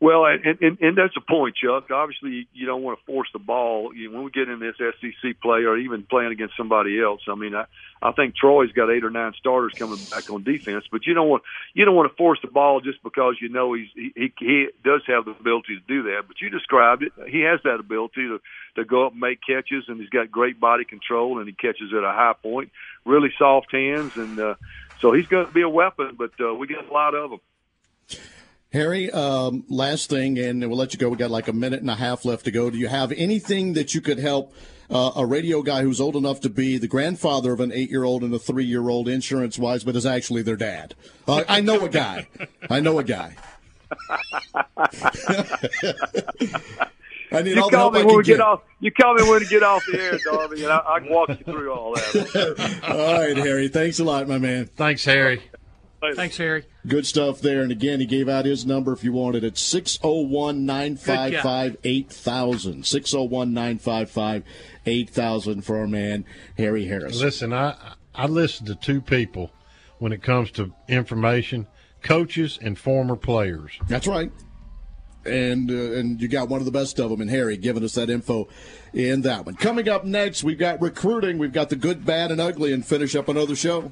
Well, and, and, and that's a point, Chuck. Obviously, you don't want to force the ball when we get in this SEC play, or even playing against somebody else. I mean, I, I think Troy's got eight or nine starters coming back on defense, but you don't want you don't want to force the ball just because you know he's he, he, he does have the ability to do that. But you described it; he has that ability to to go up and make catches, and he's got great body control, and he catches at a high point, really soft hands, and uh, so he's going to be a weapon. But uh, we got a lot of them. Harry, um, last thing, and we'll let you go. We got like a minute and a half left to go. Do you have anything that you could help uh, a radio guy who's old enough to be the grandfather of an eight-year-old and a three-year-old, insurance-wise, but is actually their dad? Uh, I know a guy. I know a guy. [LAUGHS] I need you all the call help me when can we get get. off. You call me when we get off the air, Darby, and I, I can walk you through all that. [LAUGHS] all right, Harry. Thanks a lot, my man. Thanks, Harry. Thanks, Harry. Good stuff there. And again, he gave out his number if you wanted it. It's 601 955 8000. 601 955 8000 for our man, Harry Harris. Listen, I I listen to two people when it comes to information: coaches and former players. That's right. And uh, and you got one of the best of them in Harry giving us that info in that one. Coming up next, we've got recruiting. We've got the good, bad, and ugly, and finish up another show.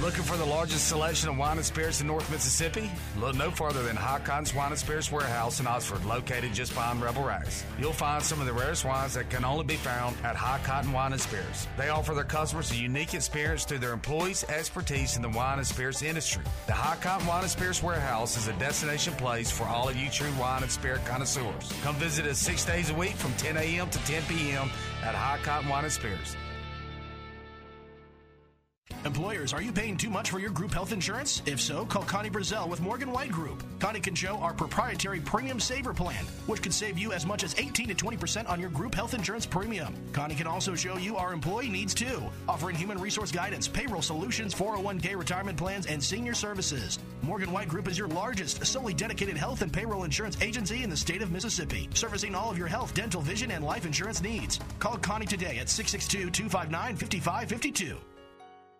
Looking for the largest selection of wine and spirits in North Mississippi? Look no further than High Cotton's Wine and Spirits Warehouse in Oxford, located just behind Rebel Rags. You'll find some of the rarest wines that can only be found at High Cotton Wine and Spirits. They offer their customers a unique experience through their employees' expertise in the wine and spirits industry. The High Cotton Wine and Spirits Warehouse is a destination place for all of you true wine and spirit connoisseurs. Come visit us six days a week from 10 a.m. to 10 p.m. at High Cotton Wine and Spirits. Employers, are you paying too much for your group health insurance? If so, call Connie Brazel with Morgan White Group. Connie can show our proprietary Premium Saver Plan, which could save you as much as 18 to 20% on your group health insurance premium. Connie can also show you our employee needs too, offering human resource guidance, payroll solutions, 401k retirement plans, and senior services. Morgan White Group is your largest, solely dedicated health and payroll insurance agency in the state of Mississippi, servicing all of your health, dental, vision, and life insurance needs. Call Connie today at 662 259 5552.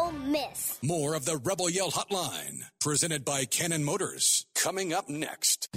Ole Miss. More of the Rebel Yell Hotline, presented by Cannon Motors, coming up next.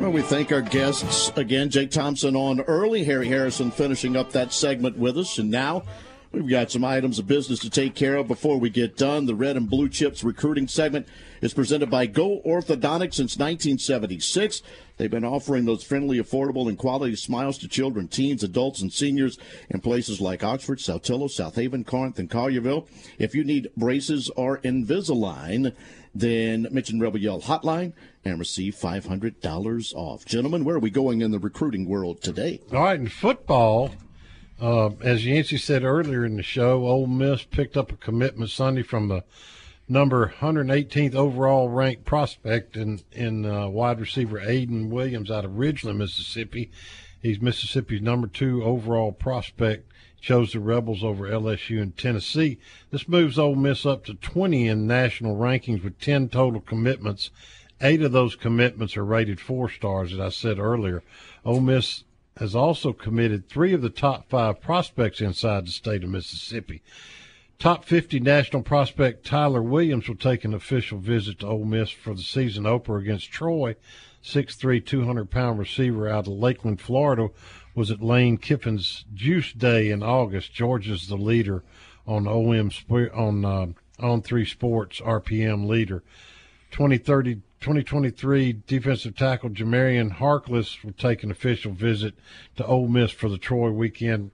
Well, we thank our guests again. Jake Thompson on early. Harry Harrison finishing up that segment with us. And now we've got some items of business to take care of before we get done. The Red and Blue Chips recruiting segment is presented by Go Orthodontics since 1976. They've been offering those friendly, affordable, and quality smiles to children, teens, adults, and seniors in places like Oxford, Saltillo, Southaven, Corinth, and Collierville. If you need braces or Invisalign, then mention Rebel Yell Hotline and receive $500 off. Gentlemen, where are we going in the recruiting world today? All right, in football, uh, as Yancey said earlier in the show, Ole Miss picked up a commitment Sunday from the number 118th overall ranked prospect in in uh, wide receiver Aiden Williams out of Ridgeland, Mississippi. He's Mississippi's number two overall prospect. Chose the Rebels over LSU and Tennessee. This moves Ole Miss up to 20 in national rankings with 10 total commitments. Eight of those commitments are rated four stars, as I said earlier. Ole Miss has also committed three of the top five prospects inside the state of Mississippi. Top 50 national prospect Tyler Williams will take an official visit to Ole Miss for the season opener against Troy. 6'3", 200 pound receiver out of Lakeland, Florida, was at Lane Kiffin's Juice Day in August. Georgia's the leader on OM on uh, on three sports RPM leader. 2030 2023 defensive tackle Jamarian Harkless will take an official visit to Ole Miss for the Troy weekend.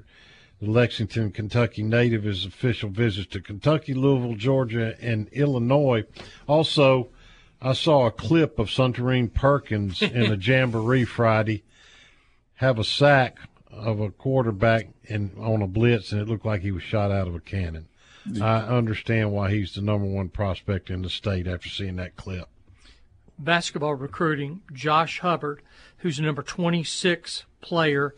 The Lexington, Kentucky native is official visits to Kentucky, Louisville, Georgia, and Illinois. Also, I saw a clip of Suntarine Perkins in a [LAUGHS] jamboree Friday have a sack of a quarterback and on a blitz, and it looked like he was shot out of a cannon. I understand why he's the number one prospect in the state after seeing that clip. Basketball recruiting, Josh Hubbard, who's the number 26 player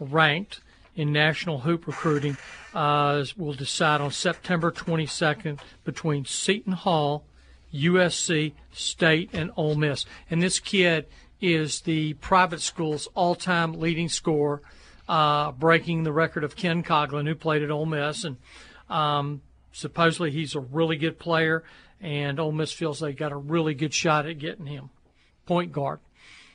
ranked in national hoop recruiting, uh, will decide on September 22nd between Seton Hall, USC, State, and Ole Miss. And this kid is the private school's all-time leading scorer, uh, breaking the record of Ken Coglin, who played at Ole Miss, and um, supposedly he's a really good player. And Ole Miss feels they got a really good shot at getting him, point guard.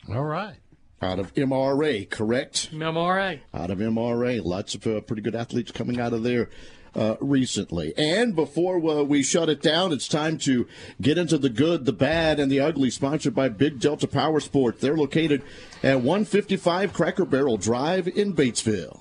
All right. Out of MRA, correct? MRA. Out of MRA. Lots of uh, pretty good athletes coming out of there uh, recently. And before uh, we shut it down, it's time to get into the good, the bad, and the ugly, sponsored by Big Delta Power Sports. They're located at 155 Cracker Barrel Drive in Batesville.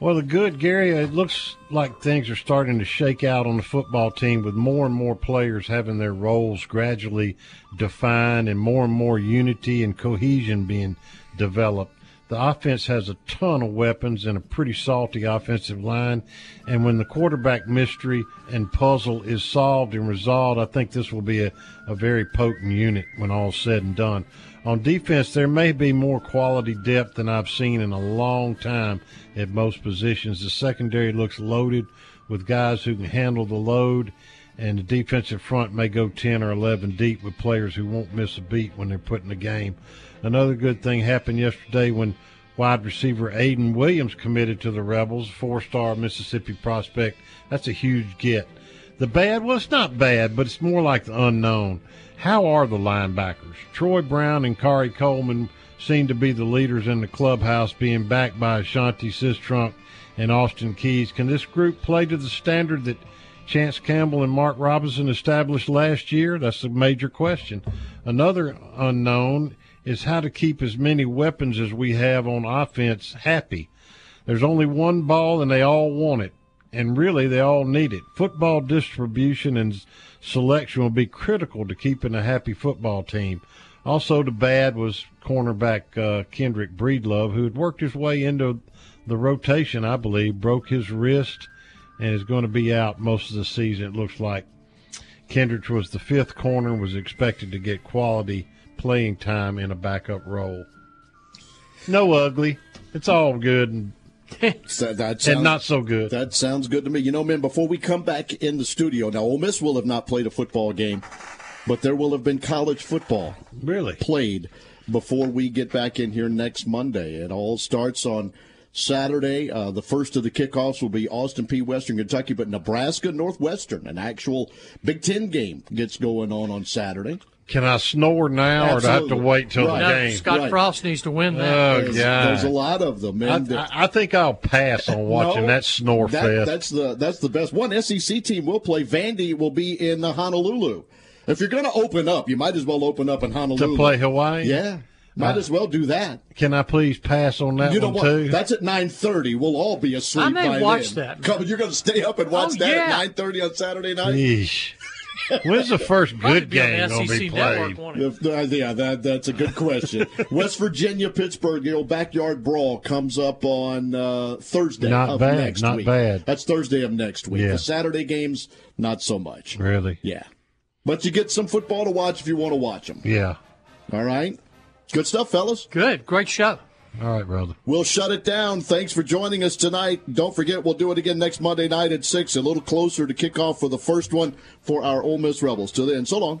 Well, the good, Gary, it looks like things are starting to shake out on the football team with more and more players having their roles gradually defined and more and more unity and cohesion being developed. The offense has a ton of weapons and a pretty salty offensive line. And when the quarterback mystery and puzzle is solved and resolved, I think this will be a, a very potent unit when all's said and done. On defense, there may be more quality depth than I've seen in a long time at most positions. The secondary looks loaded with guys who can handle the load, and the defensive front may go 10 or 11 deep with players who won't miss a beat when they're put in the game. Another good thing happened yesterday when wide receiver Ayden Williams committed to the Rebels, four star Mississippi prospect. That's a huge get. The bad, well, it's not bad, but it's more like the unknown. How are the linebackers? Troy Brown and Khari Coleman seem to be the leaders in the clubhouse, being backed by Ashanti Cistrunk and Austin Keys. Can this group play to the standard that Chance Campbell and Mark Robinson established last year? That's a major question. Another unknown is how to keep as many weapons as we have on offense happy. There's only one ball and they all want it, and really they all need it. Football distribution and selection will be critical to keeping a happy football team. Also, the bad was cornerback uh, Kendrick Breedlove, who had worked his way into the rotation, I believe, broke his wrist and is going to be out most of the season. It looks like Kendrick was the fifth corner, and was expected to get quality playing time in a backup role. No ugly. It's all good and, So [LAUGHS] that sounds, and not so good. That sounds good to me. You know, man, before we come back in the studio, now Ole Miss will have not played a football game, but there will have been college football really played before we get back in here next Monday. It all starts on Saturday. Uh, the first of the kickoffs will be Austin Peay. Western Kentucky, but Nebraska Northwestern, an actual Big Ten game, gets going on on Saturday. Can I snore now, or do I have to wait till Right. the No, game? Scott Right. Frost needs to win that. Oh, There's, God. there's a lot of them. I, I, I think I'll pass on [LAUGHS] watching No, that snore that- fest. That's the that's the best. One SEC team will play. Vandy will be in uh, Honolulu. If you're going to open up, you might as well open up in Honolulu to play Hawaii. Yeah, might Uh, as well do that. Can I please pass on that you know one what? too? That's at nine thirty. We'll all be asleep. I may by watch then. that. Come, you're going to stay up and watch Oh, that yeah. at nine thirty on Saturday night. Yeesh. When's the first good be on the game going to be SEC network, played? The- the- yeah, that that's a good question. [LAUGHS] West Virginia, Pittsburgh, you know, backyard brawl comes up on uh, Thursday Not of bad, next not week. bad. That's Thursday of next week. Yeah. The Saturday games, not so much. Really? Yeah, but you get some football to watch if you want to watch them. Yeah. All right, good stuff, fellas. Good. Great show. All right, brother. We'll shut it down. Thanks for joining us tonight. Don't forget, we'll do it again next Monday night at 6, a little closer to kickoff for the first one for our Ole Miss Rebels. Till then, so long.